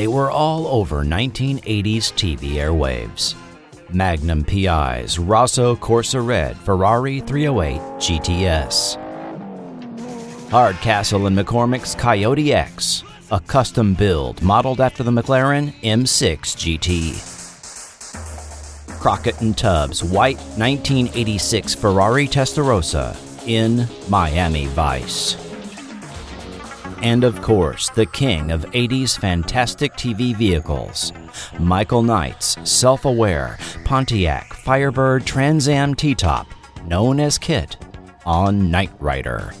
they were all over 1980s TV airwaves. Magnum PI's Rosso Corsa Red Ferrari 308 GTS. Hardcastle and McCormick's Coyote X, a custom build modeled after the McLaren M6 GT. Crockett and Tubbs white 1986 Ferrari Testarossa in Miami Vice. And of course, the king of 80s fantastic TV vehicles, Michael Knight's self aware Pontiac Firebird Trans Am T Top, known as KITT, on Knight Rider.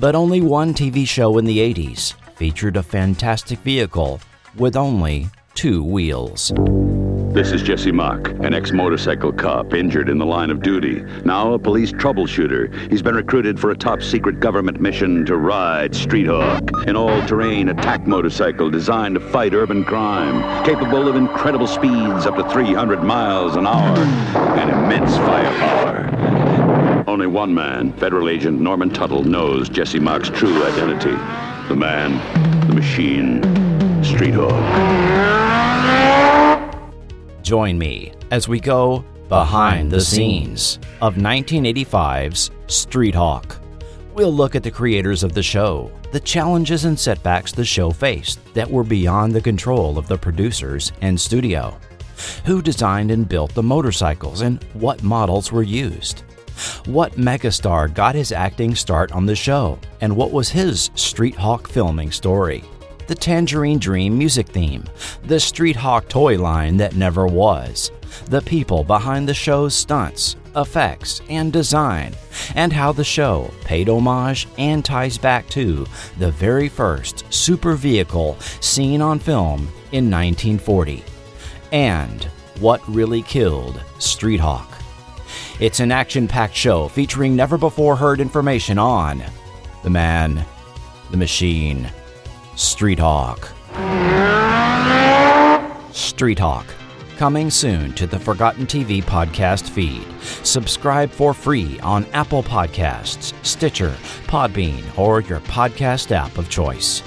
But only one TV show in the 80s featured a fantastic vehicle with only two wheels. This is Jesse Mach, an ex motorcycle cop injured in the line of duty. Now a police troubleshooter. He's been recruited for a top secret government mission to ride Street Hawk, an all terrain attack motorcycle designed to fight urban crime, capable of incredible speeds up to 300 miles an hour and immense firepower. Only one man, Federal Agent Norman Tuttle, knows Jesse Mach's true identity the man, the machine, Street Hawk. Join me as we go behind the scenes of 1985's Street Hawk. We'll look at the creators of the show, the challenges and setbacks the show faced that were beyond the control of the producers and studio. Who designed and built the motorcycles and what models were used? What megastar got his acting start on the show and what was his Street Hawk filming story? The Tangerine Dream music theme, the Street Hawk toy line that never was, the people behind the show's stunts, effects, and design, and how the show paid homage and ties back to the very first super vehicle seen on film in 1940, and what really killed Street Hawk. It's an action packed show featuring never before heard information on the man, the machine, Street Hawk. Street Hawk. Coming soon to the Forgotten TV podcast feed. Subscribe for free on Apple Podcasts, Stitcher, Podbean, or your podcast app of choice.